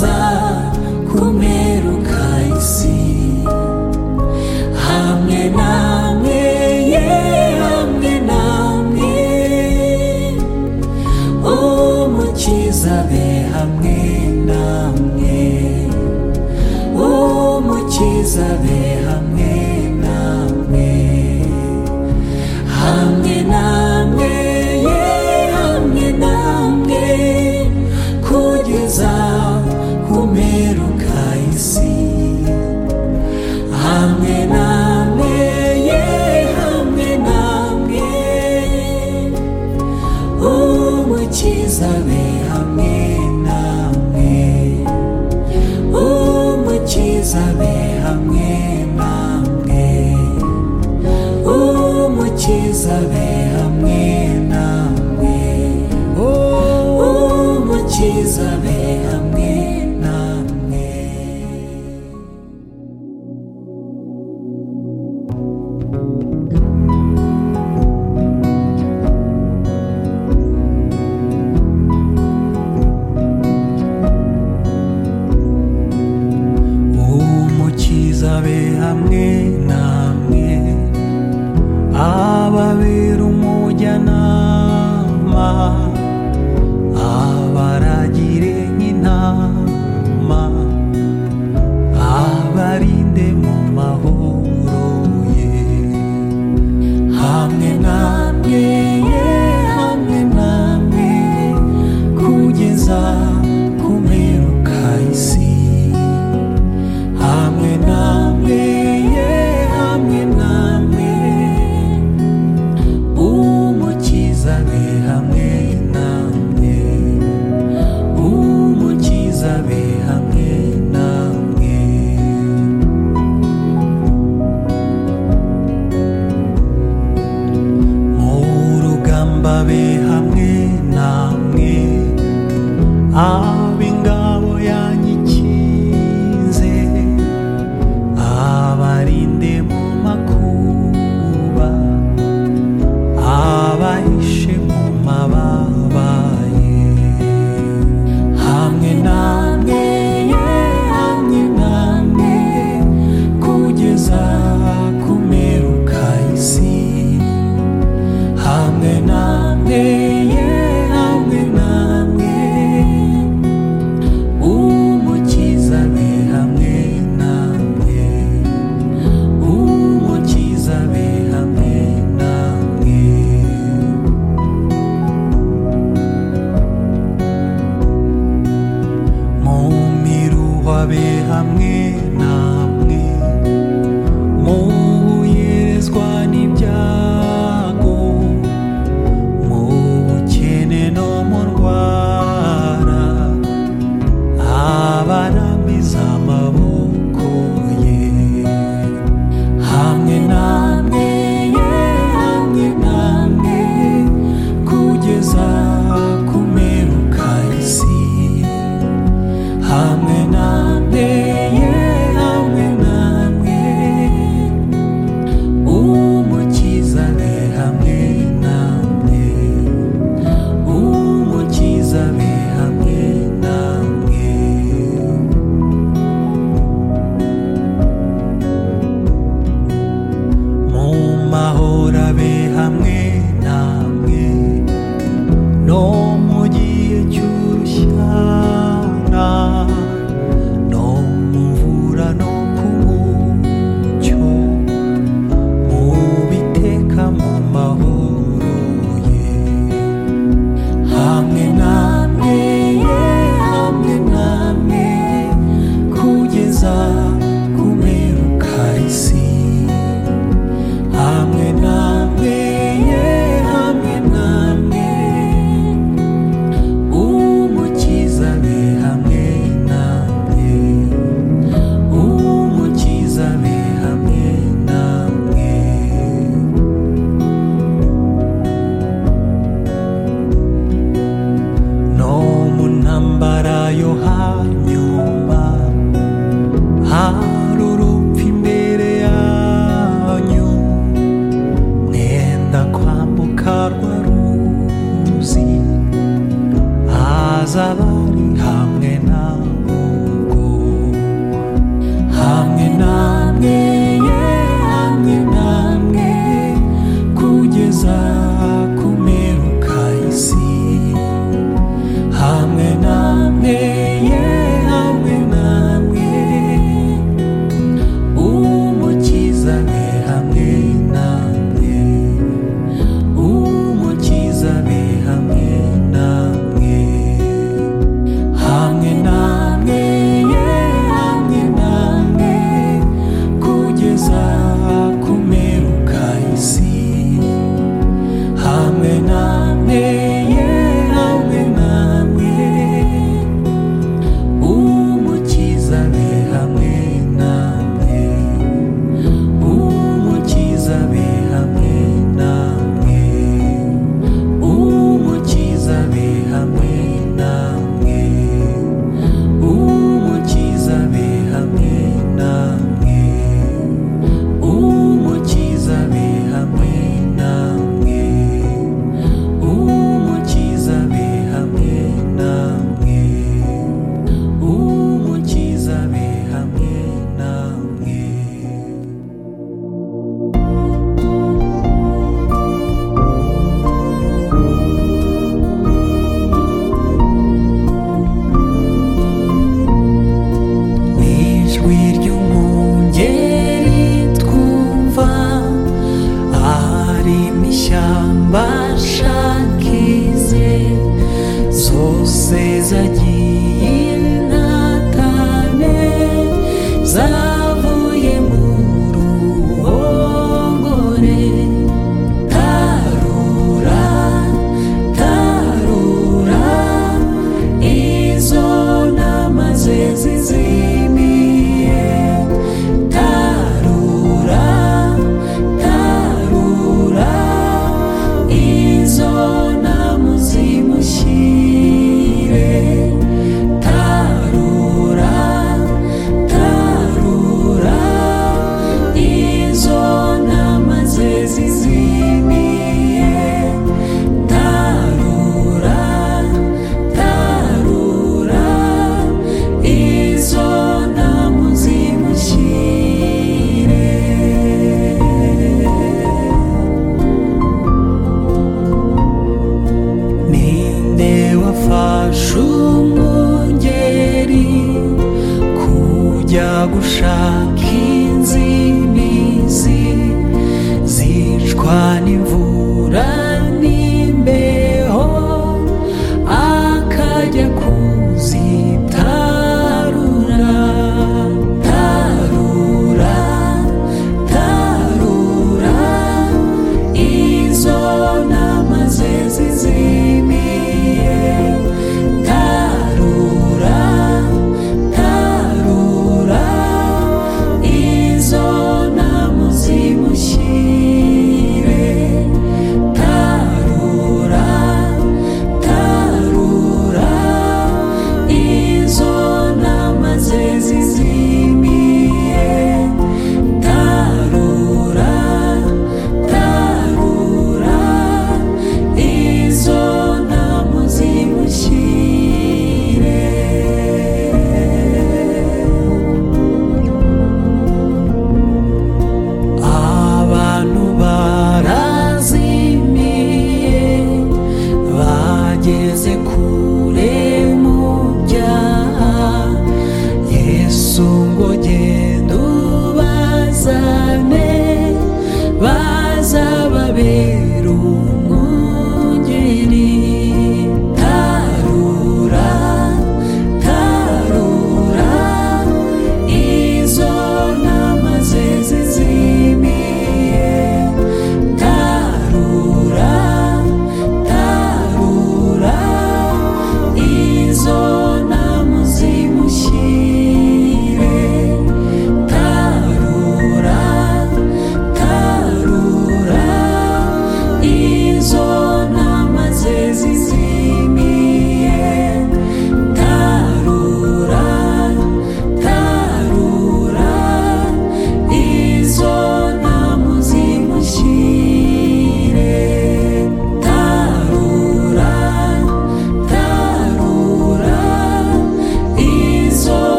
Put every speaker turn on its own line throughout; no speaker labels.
casa.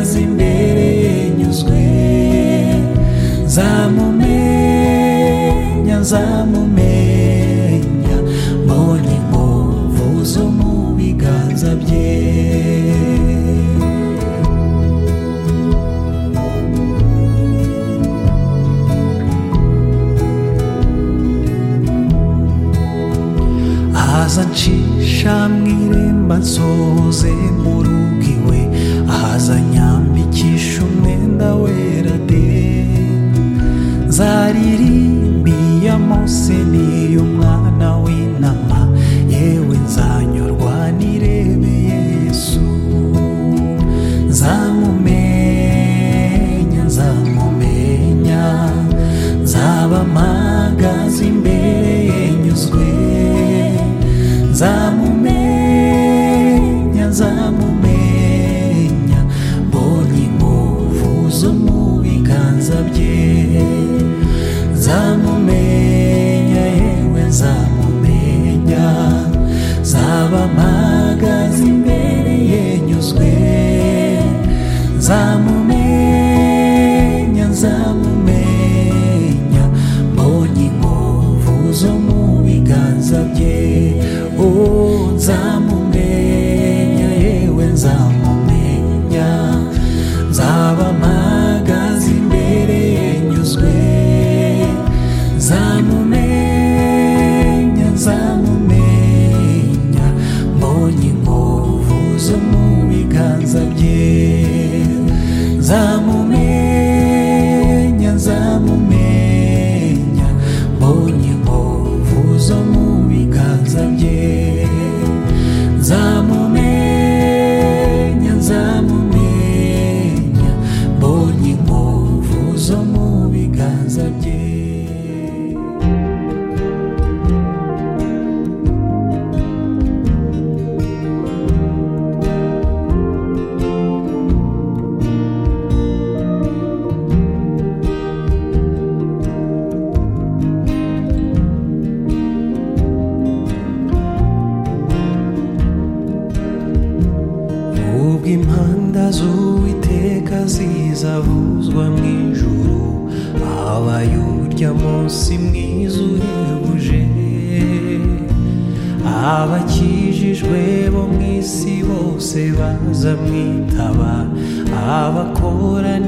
mazi imbere yanyuzwe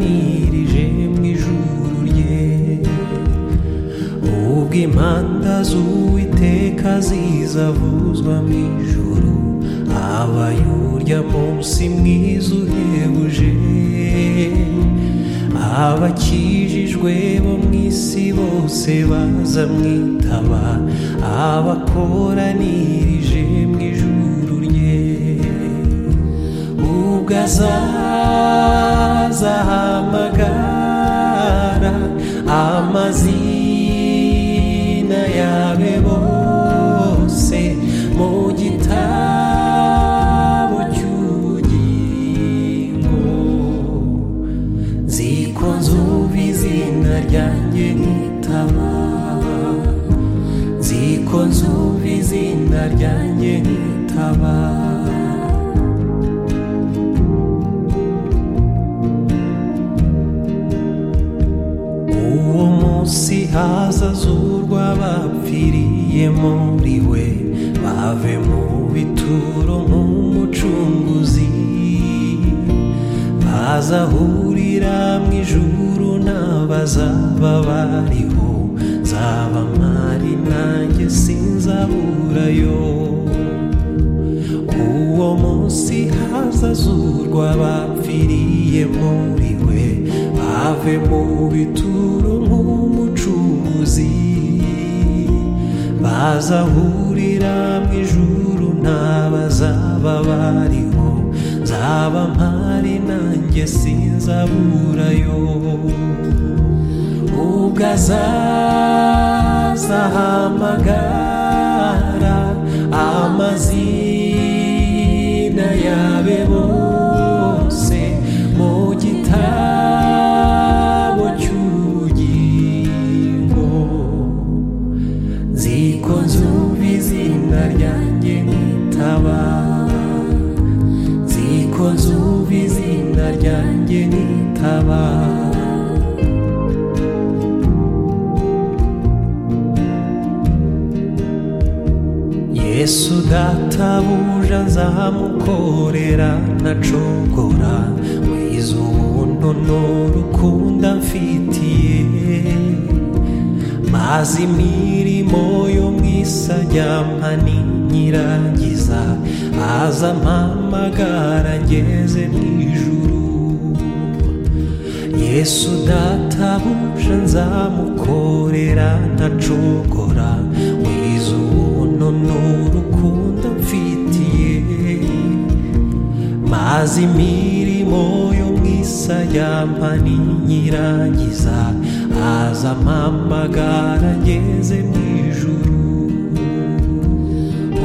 nirigem gijururye Ubgi mandas uite kaziza vuzwa mijuru Abayurya munsi mwizuhe buje abakijijwe bo mu isi bose baza mwitaba abakoranirije mu ijuru rye O azaba bazahamagara amazina yawe bose mu gitabo cy'ubugingo ziko nzuba izina ryanjye nkitaba ziko nzuba izina ryanjye nkitaba haza z'urwa bapfiriye muri we bave mu bituro nk'umucunguzi bazahurira mu ijuru n'abazaba bariho zaba mari nanjye sinzaburayo uwo munsi hazazurwa bapfiriye muri riwe, bave mu bituro ntazahurira mu ijuru ntabazaba bariho nzaba mpari nanjye sinzaburayo ubwo azaza amazina databuja nzamukorera nacogora wize ubuntu n'urukundo mfitiye maze imirimo yo mu isaryamani nyirangiza aza mpamagara ngeze mu ijuru yesu databuja nzamukorera ntacogora wize ubuntu n'urukundo ntazi imirimo yo mu isayamba n'inyirangiza aza amamagara ageze mu ijuru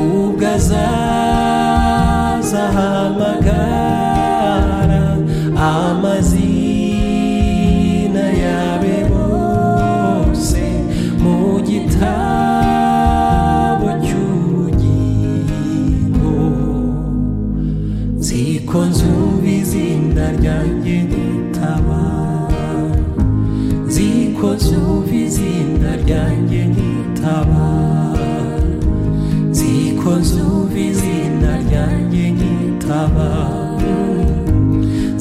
ubwo azaza ahamagara ryanjye nkitabara zikoze ubi izina ryanjye nkitabara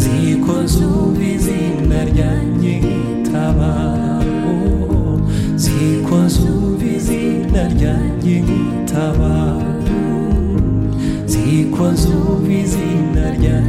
zikoze ubi izina ryanjye nkitabara zikoze ubi izina ryanjye nkitabara zikoze ubi izina ryanjye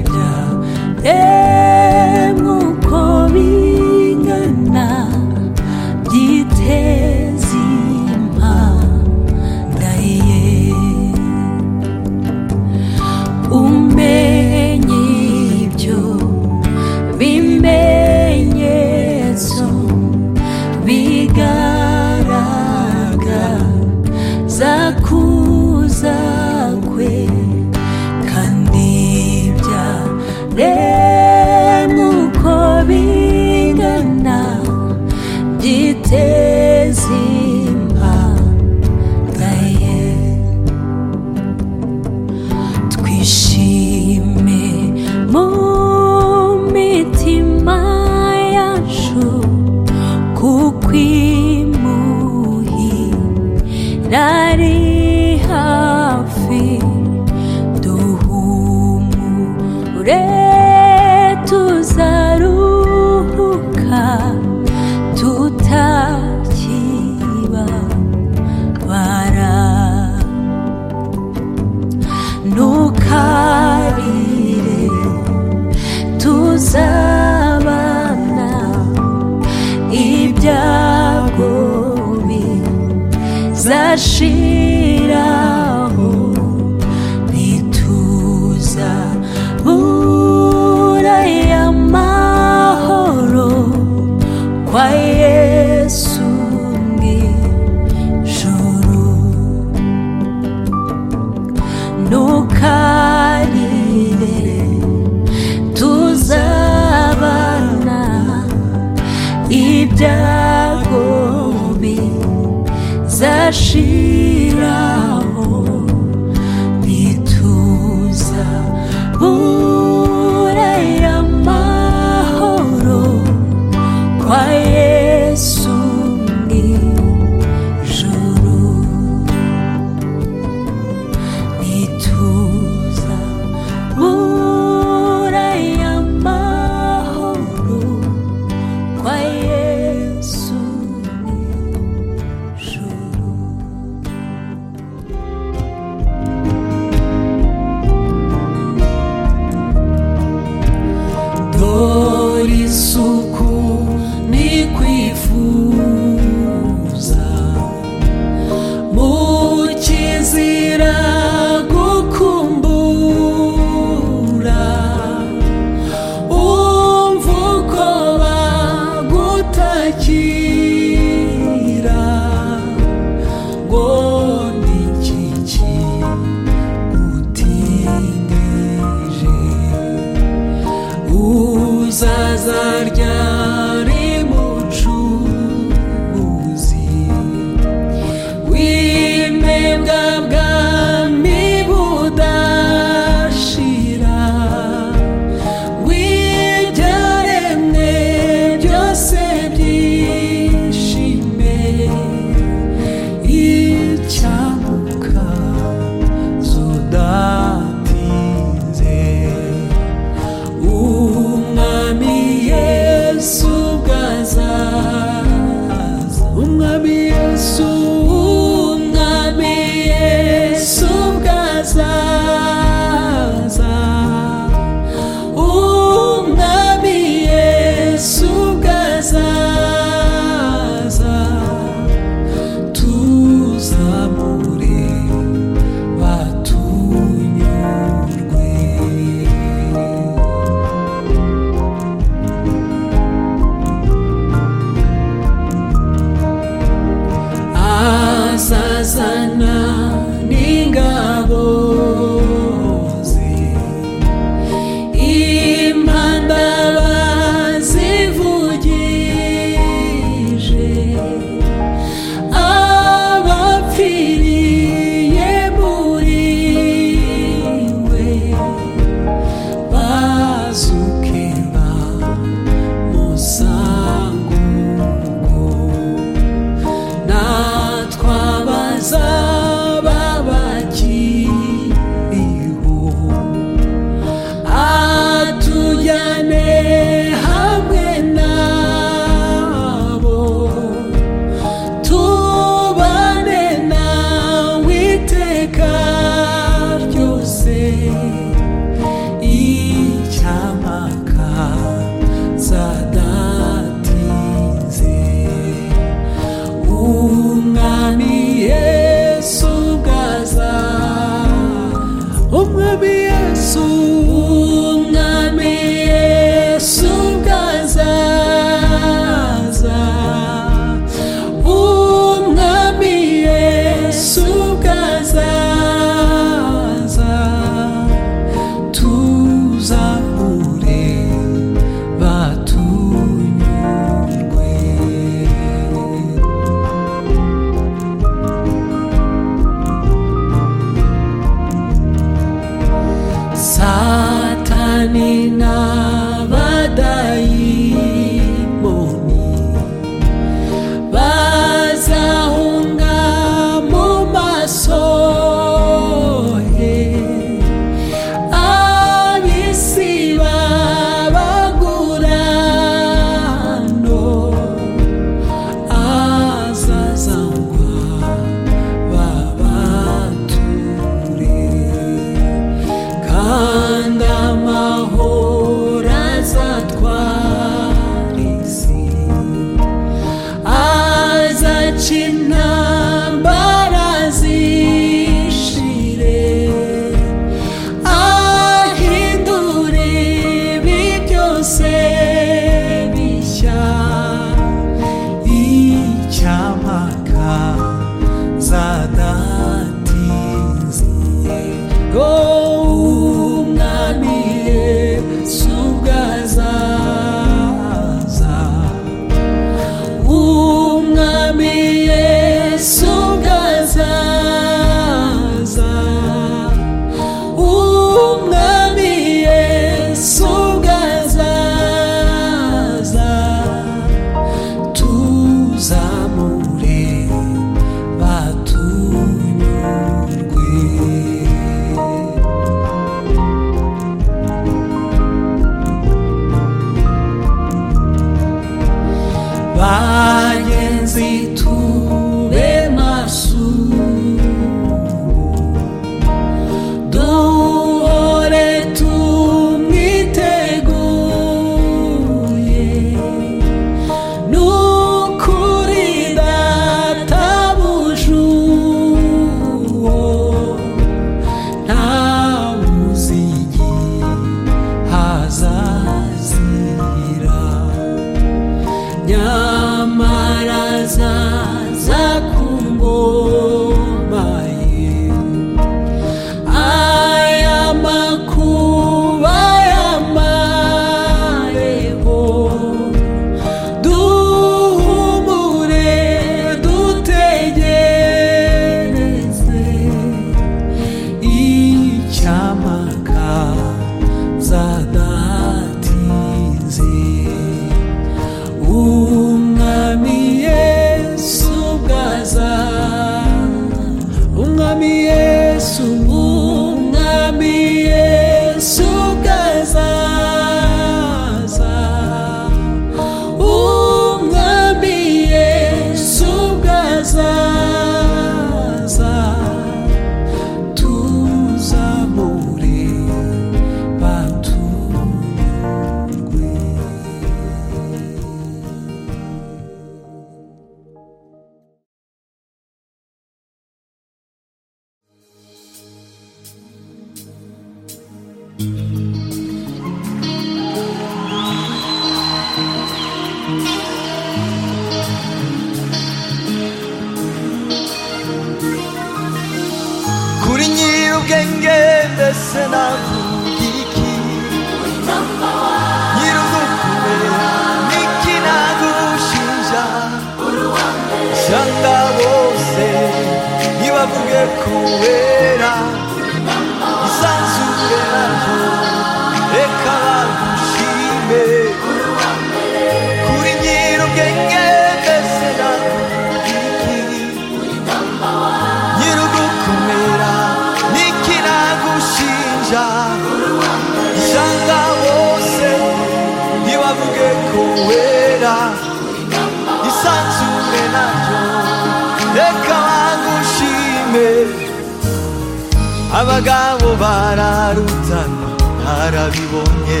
abagabo bararutana harabibonye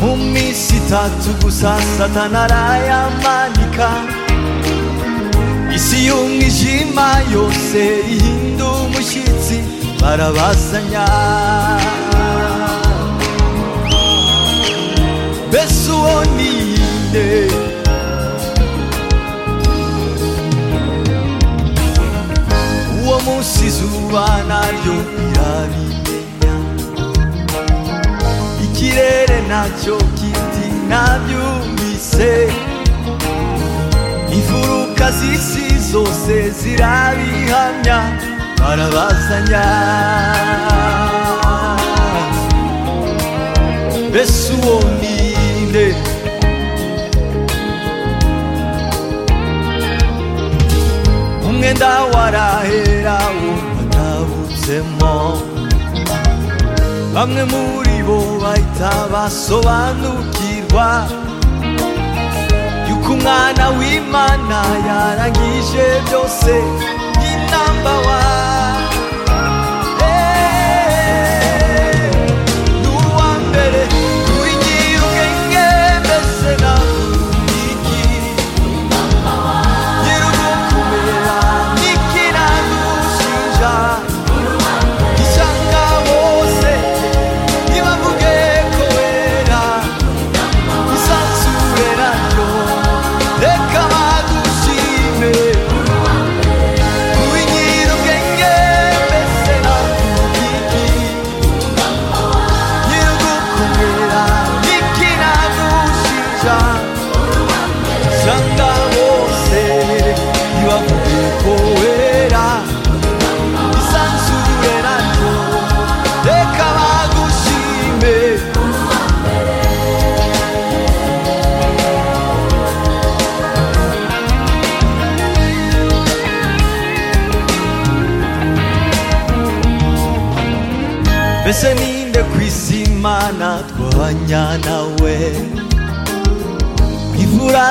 mu minsi itatu gusa satana arayamanika isi y'umwijima yose ihinda umushyitsi barabasanya mbese uwo ni inde musizuba naryo irarimenya ikirere nacyo kiti nabyumvise imfuruka z'isi zose zirabihamya barabazanya mbese uwo ni nde umwenda warahera wo batawutsemo bamwe muri bo bahita basobanukirwa yuko umwana w'imana yarangije byose ni namba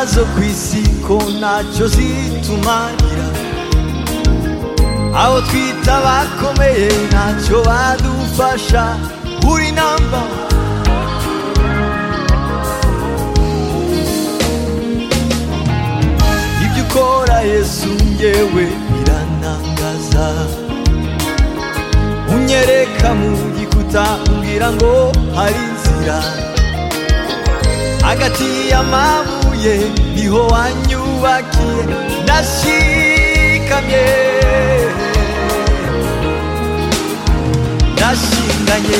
zo ku isi ko ntacyo zitumarira aho twita bakomeye ntacyo badufasha buri namba ibyo ukora yesu ngewe biranangaza unyereka mu gikuta umbwira ngo hari inzira hagati y'amabuye wanjye niho wanyubakiye nashikamye nashinganye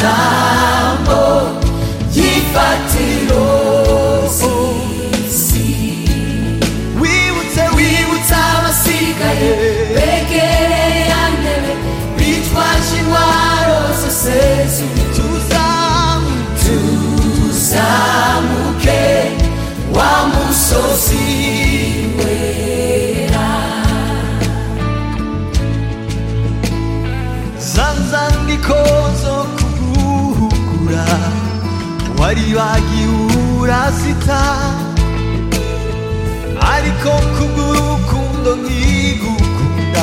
jambo gifatiro
wibutse
wibutse abasigaye begereye ya ntebe bitwaje intwaro zose
z'ibituzamu
tuzamuke wa musozi
終わりはぎうらせたありこくぶくんどにぐくんだ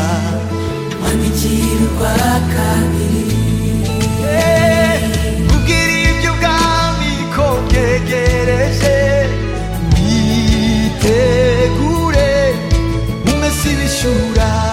まみちるばかりうぎりきょがみこけげれせみてくれうめしびしゅら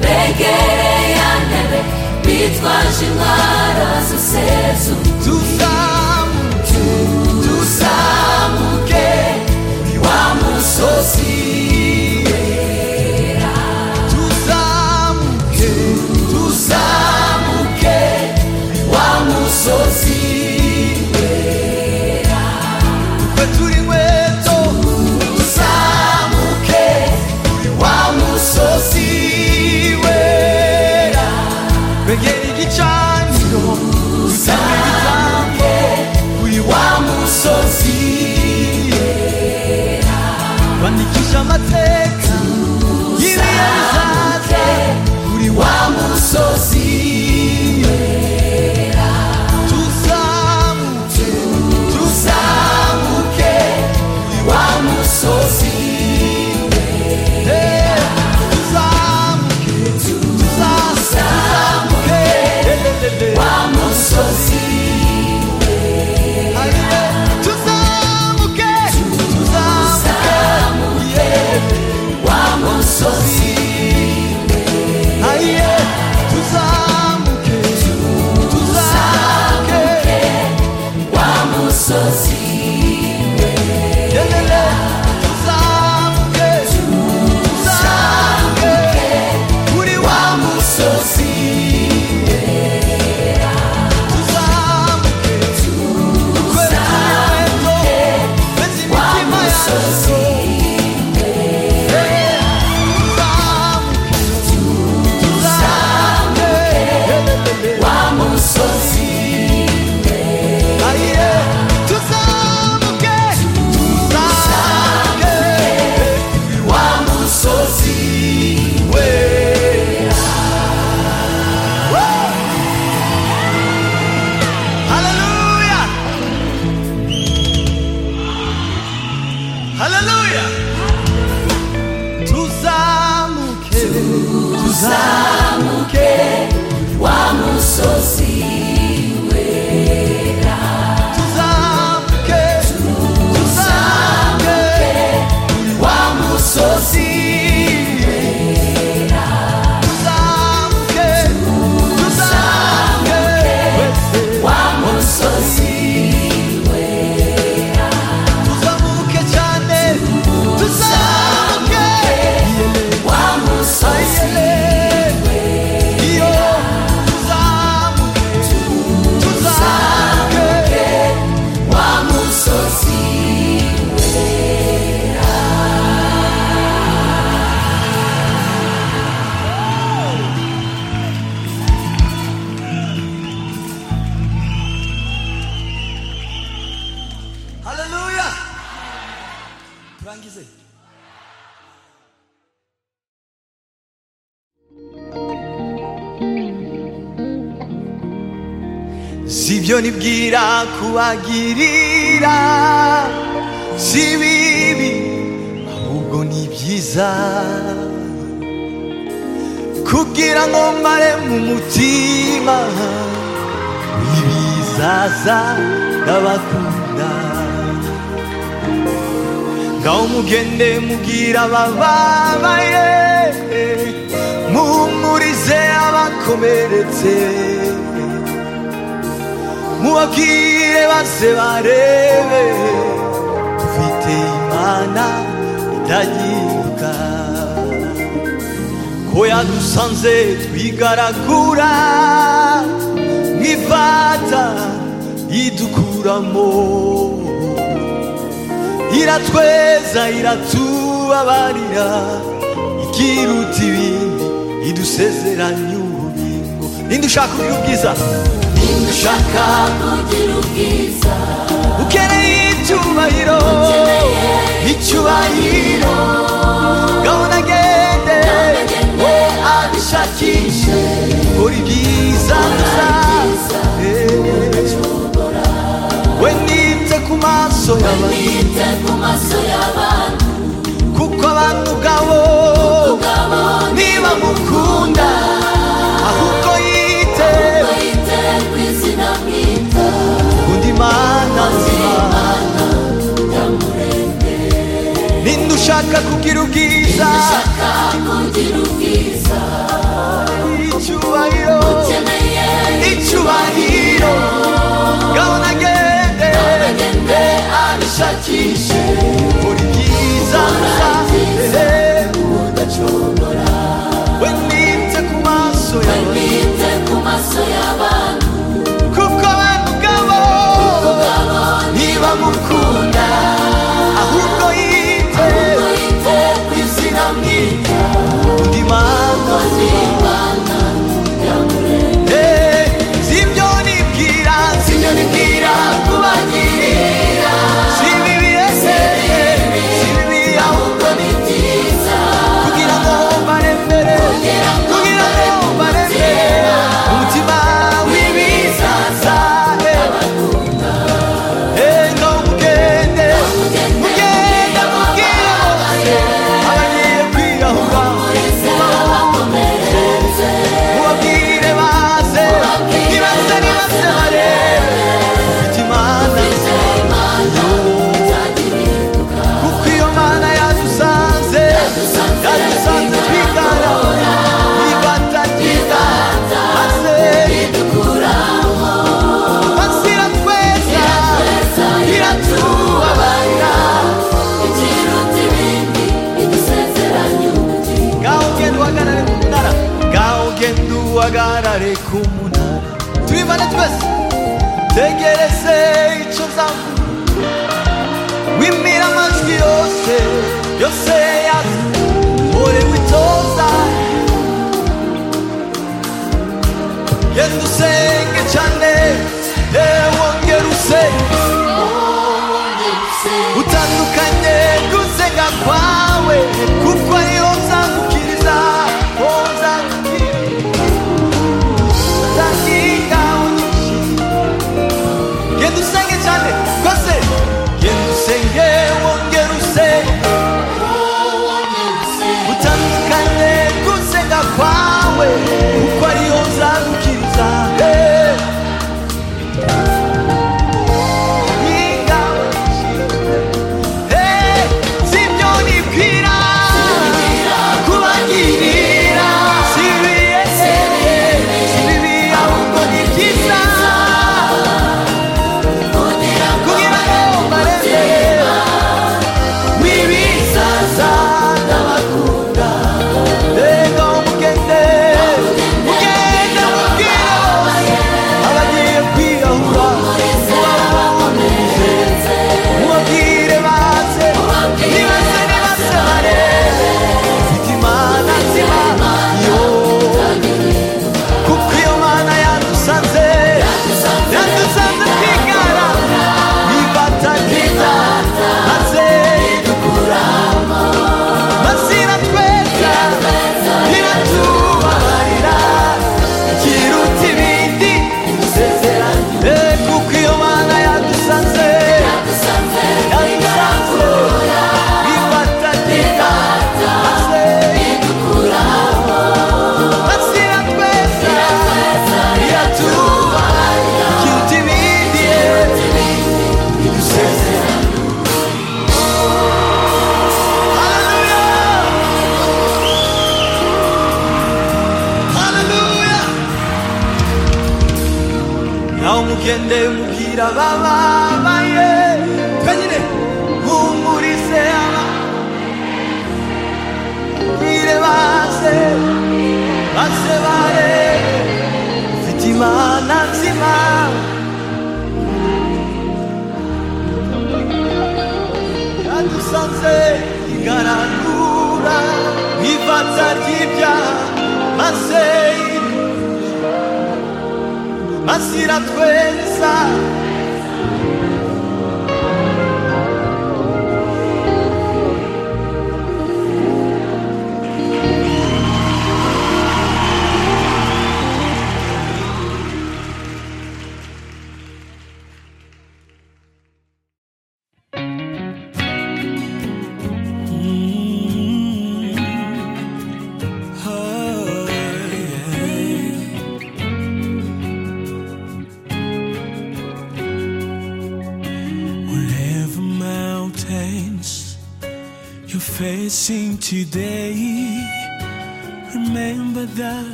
Peguei a neve, nebe, bitvu tu susesu
o que ke, biwamu sosi ibyo nibwira kubagirira si bibi ahubwo ni byiza kubwira ngo mbare mu mutima ibizaza ndabakunda ngaho mugende mubwira abababaye muhumurize abakomeretse mubabwire base barebe dufite imana itagibwa ko yadusanze twigaragura nk'ivata yidukuramo iratweza iratubabarira ikiruta ibindi idusezeranya ubugingo ninde ushaka ubwiza
ushaka kugira ubwiza
ukeneye icyubahiro
icyubahiro
gahunda agende
we oh, abishakishe
buri byiza we nite ku maso
y'abantu
kuko abantu ubwabo
niba mukunda ndashaka kugira ubwiza icyubahiro
icyubahiro gahunda
agende abishakishe buri
byiza
udacogora
we nite
ku maso yawe
más.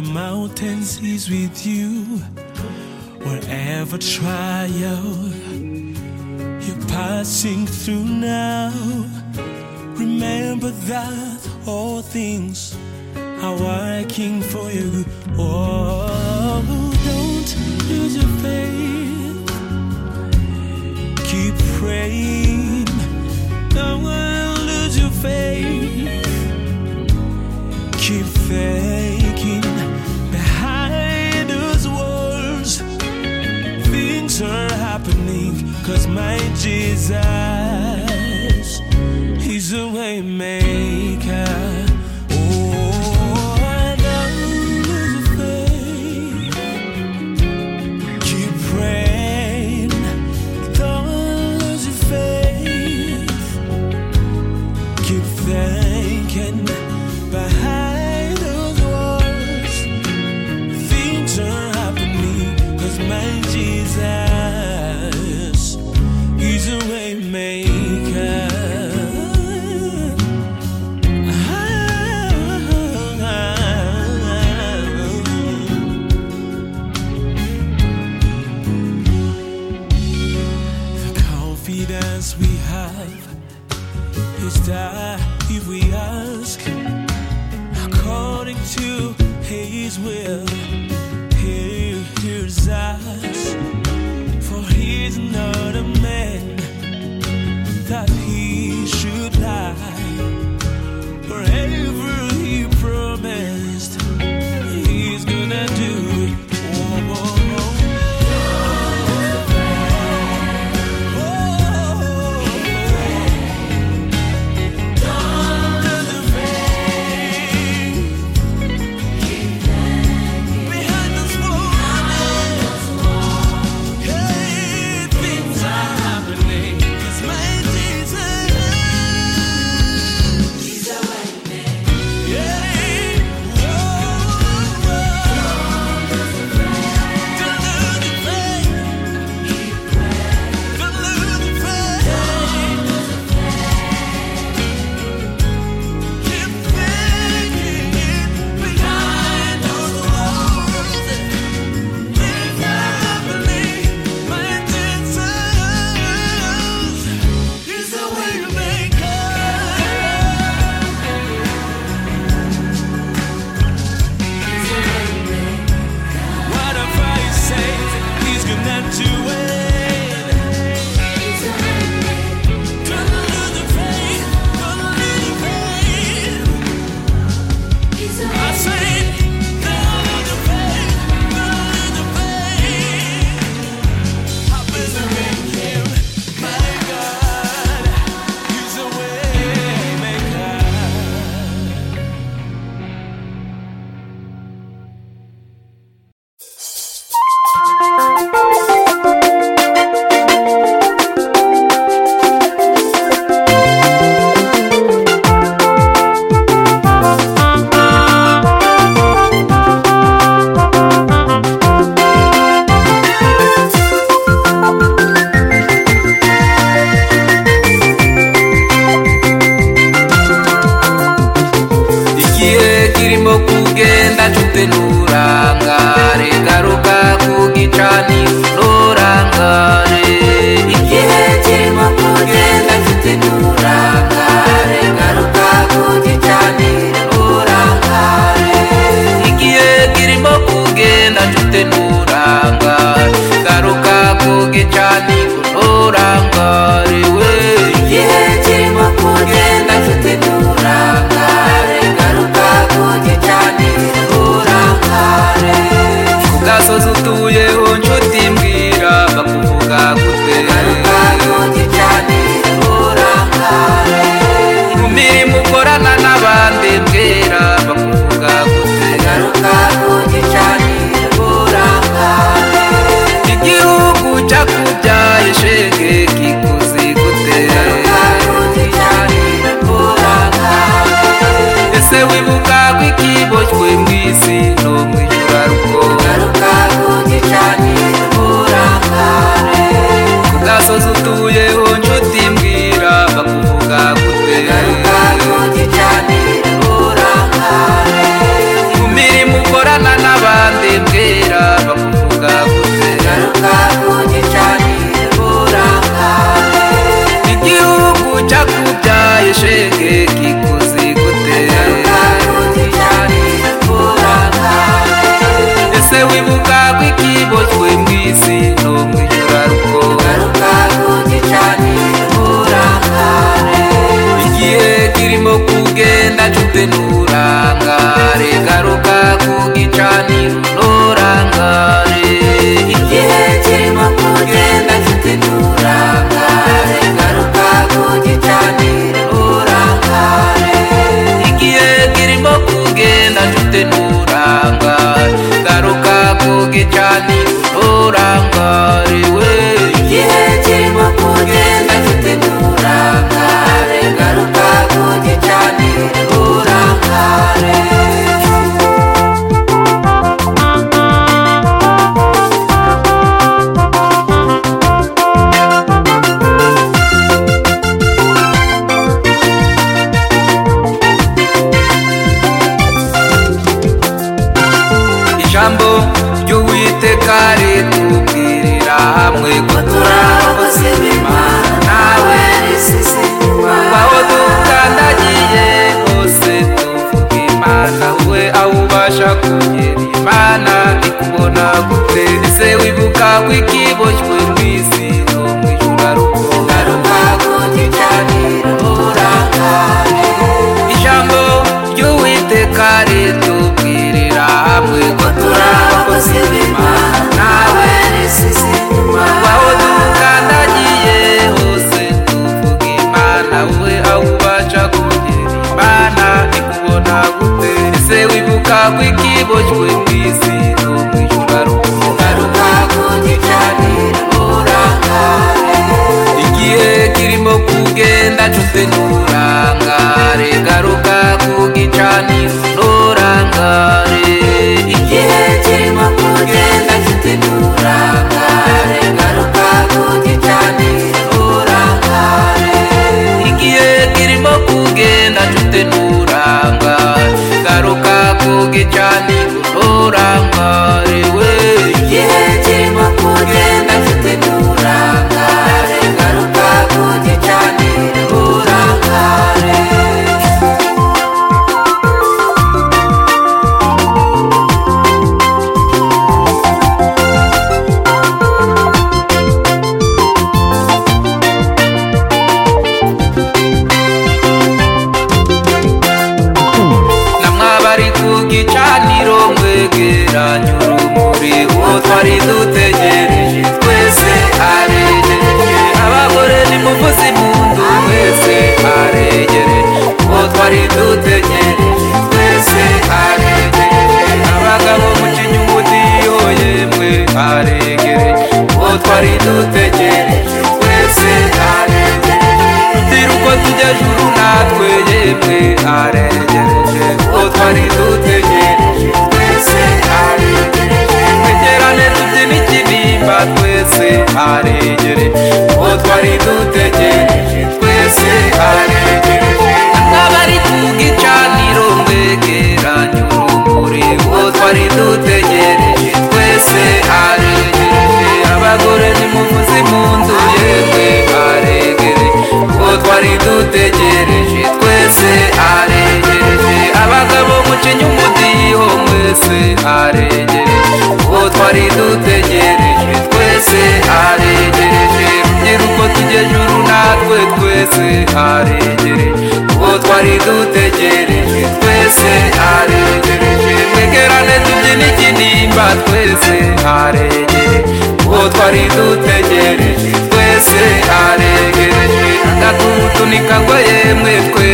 the mountains, He's with you. Wherever trial you're passing through now, remember that all things are working for you.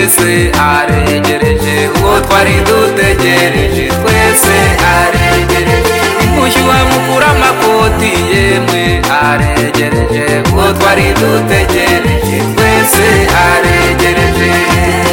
twese aregereje uwo twari dutegereje twese aregereje umushyi wa mukuru amakoti yemwe aregereje uwo twari dutegereje twese aregereje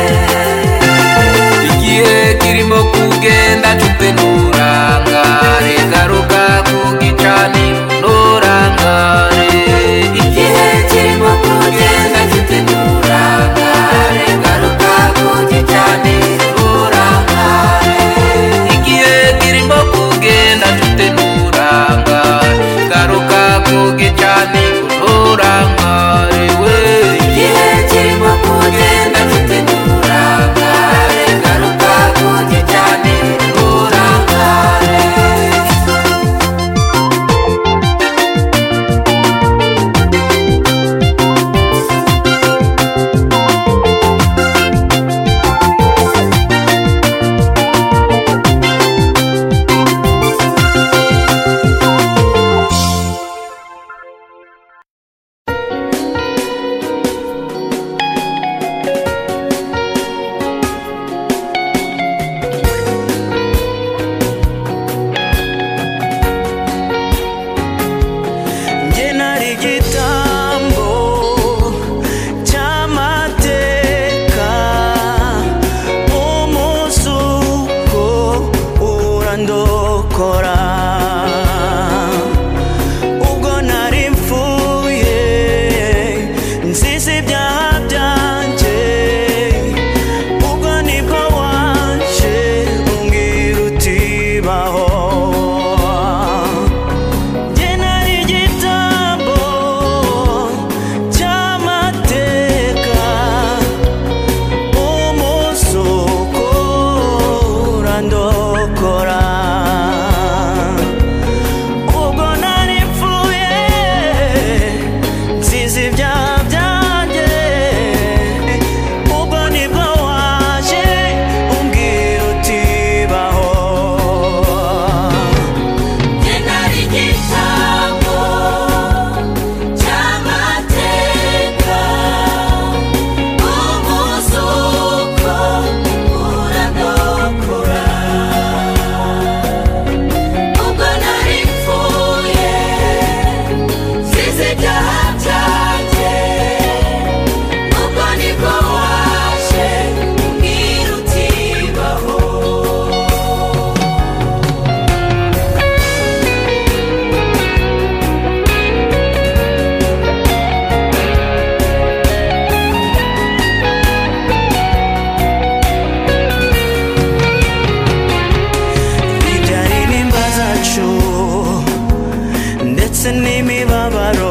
စနေမေပါပါတော့